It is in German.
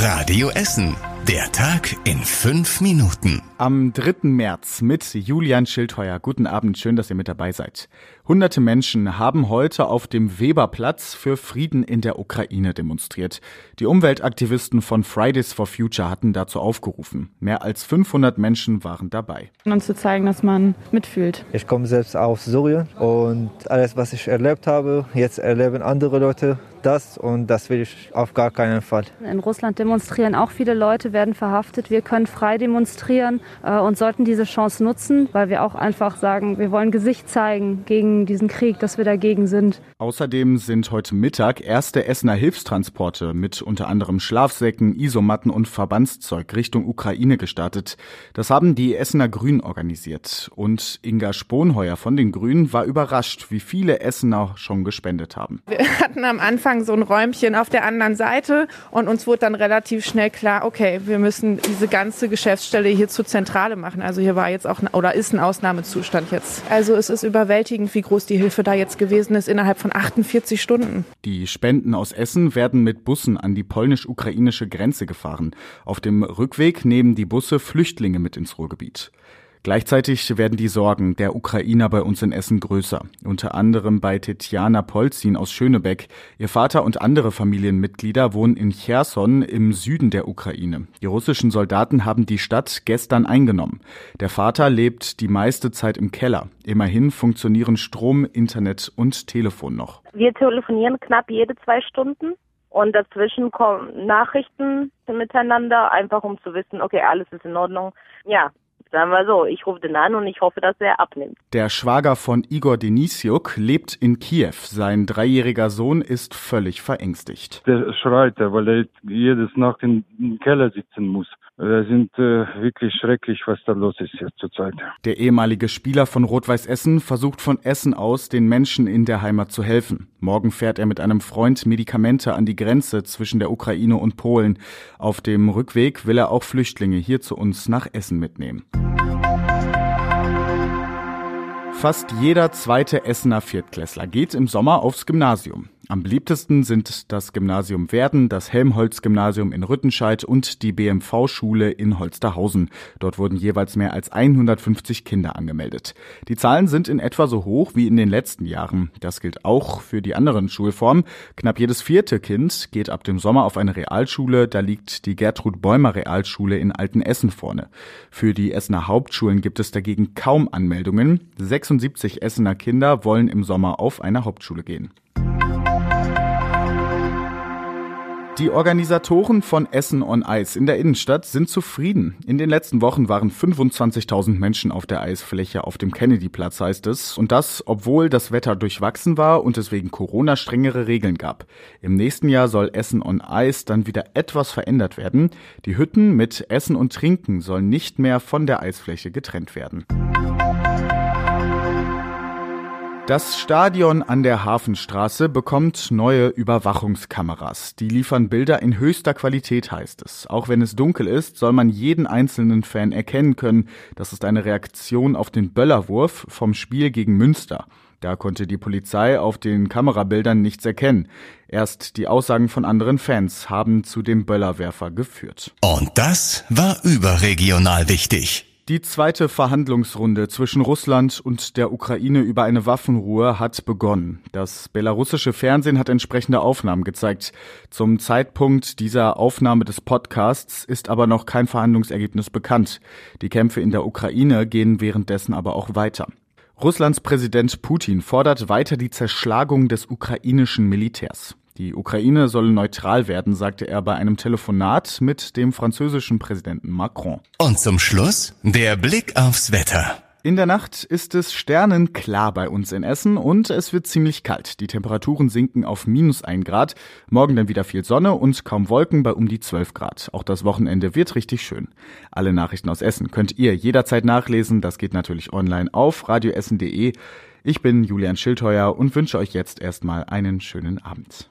Radio Essen. Der Tag in fünf Minuten. Am 3. März mit Julian Schildheuer. Guten Abend, schön, dass ihr mit dabei seid. Hunderte Menschen haben heute auf dem Weberplatz für Frieden in der Ukraine demonstriert. Die Umweltaktivisten von Fridays for Future hatten dazu aufgerufen. Mehr als 500 Menschen waren dabei. Und zu zeigen, dass man mitfühlt. Ich komme selbst aus Syrien und alles, was ich erlebt habe, jetzt erleben andere Leute das und das will ich auf gar keinen Fall. In Russland demonstrieren auch viele Leute, werden verhaftet. Wir können frei demonstrieren äh, und sollten diese Chance nutzen, weil wir auch einfach sagen, wir wollen Gesicht zeigen gegen diesen Krieg, dass wir dagegen sind. Außerdem sind heute Mittag erste Essener Hilfstransporte mit unter anderem Schlafsäcken, Isomatten und Verbandszeug Richtung Ukraine gestartet. Das haben die Essener Grünen organisiert. Und Inga Sponheuer von den Grünen war überrascht, wie viele Essener schon gespendet haben. Wir hatten am Anfang so ein Räumchen auf der anderen Seite und uns wurde dann relativ schnell klar, okay, wir müssen diese ganze Geschäftsstelle hier zur Zentrale machen. Also hier war jetzt auch oder ist ein Ausnahmezustand jetzt. Also es ist überwältigend, wie groß die Hilfe da jetzt gewesen ist innerhalb von 48 Stunden. Die Spenden aus Essen werden mit Bussen an die polnisch-ukrainische Grenze gefahren. Auf dem Rückweg nehmen die Busse Flüchtlinge mit ins Ruhrgebiet. Gleichzeitig werden die Sorgen der Ukrainer bei uns in Essen größer. Unter anderem bei Tetjana Polzin aus Schönebeck. Ihr Vater und andere Familienmitglieder wohnen in Cherson im Süden der Ukraine. Die russischen Soldaten haben die Stadt gestern eingenommen. Der Vater lebt die meiste Zeit im Keller. Immerhin funktionieren Strom, Internet und Telefon noch. Wir telefonieren knapp jede zwei Stunden. Und dazwischen kommen Nachrichten miteinander, einfach um zu wissen, okay, alles ist in Ordnung. Ja, Sagen wir so, ich rufe den an und ich hoffe, dass er abnimmt. Der Schwager von Igor Denisiuk lebt in Kiew. Sein dreijähriger Sohn ist völlig verängstigt. Der schreit, weil er jedes Nacht im Keller sitzen muss. Wir sind äh, wirklich schrecklich, was da los ist jetzt zurzeit. Der ehemalige Spieler von Rot-Weiß Essen versucht von Essen aus, den Menschen in der Heimat zu helfen. Morgen fährt er mit einem Freund Medikamente an die Grenze zwischen der Ukraine und Polen. Auf dem Rückweg will er auch Flüchtlinge hier zu uns nach Essen mitnehmen. Fast jeder zweite Essener Viertklässler geht im Sommer aufs Gymnasium. Am beliebtesten sind das Gymnasium Werden, das Helmholtz-Gymnasium in Rüttenscheid und die BMV-Schule in Holsterhausen. Dort wurden jeweils mehr als 150 Kinder angemeldet. Die Zahlen sind in etwa so hoch wie in den letzten Jahren. Das gilt auch für die anderen Schulformen. Knapp jedes vierte Kind geht ab dem Sommer auf eine Realschule. Da liegt die Gertrud Bäumer Realschule in Altenessen vorne. Für die Essener Hauptschulen gibt es dagegen kaum Anmeldungen. 76 Essener Kinder wollen im Sommer auf eine Hauptschule gehen. Die Organisatoren von Essen on Ice in der Innenstadt sind zufrieden. In den letzten Wochen waren 25.000 Menschen auf der Eisfläche auf dem Kennedyplatz, heißt es. Und das, obwohl das Wetter durchwachsen war und es wegen Corona strengere Regeln gab. Im nächsten Jahr soll Essen on Ice dann wieder etwas verändert werden. Die Hütten mit Essen und Trinken sollen nicht mehr von der Eisfläche getrennt werden. Das Stadion an der Hafenstraße bekommt neue Überwachungskameras. Die liefern Bilder in höchster Qualität, heißt es. Auch wenn es dunkel ist, soll man jeden einzelnen Fan erkennen können. Das ist eine Reaktion auf den Böllerwurf vom Spiel gegen Münster. Da konnte die Polizei auf den Kamerabildern nichts erkennen. Erst die Aussagen von anderen Fans haben zu dem Böllerwerfer geführt. Und das war überregional wichtig. Die zweite Verhandlungsrunde zwischen Russland und der Ukraine über eine Waffenruhe hat begonnen. Das belarussische Fernsehen hat entsprechende Aufnahmen gezeigt. Zum Zeitpunkt dieser Aufnahme des Podcasts ist aber noch kein Verhandlungsergebnis bekannt. Die Kämpfe in der Ukraine gehen währenddessen aber auch weiter. Russlands Präsident Putin fordert weiter die Zerschlagung des ukrainischen Militärs. Die Ukraine solle neutral werden, sagte er bei einem Telefonat mit dem französischen Präsidenten Macron. Und zum Schluss der Blick aufs Wetter. In der Nacht ist es sternenklar bei uns in Essen und es wird ziemlich kalt. Die Temperaturen sinken auf minus ein Grad. Morgen dann wieder viel Sonne und kaum Wolken bei um die 12 Grad. Auch das Wochenende wird richtig schön. Alle Nachrichten aus Essen könnt ihr jederzeit nachlesen. Das geht natürlich online auf radioessen.de. Ich bin Julian Schildheuer und wünsche euch jetzt erstmal einen schönen Abend.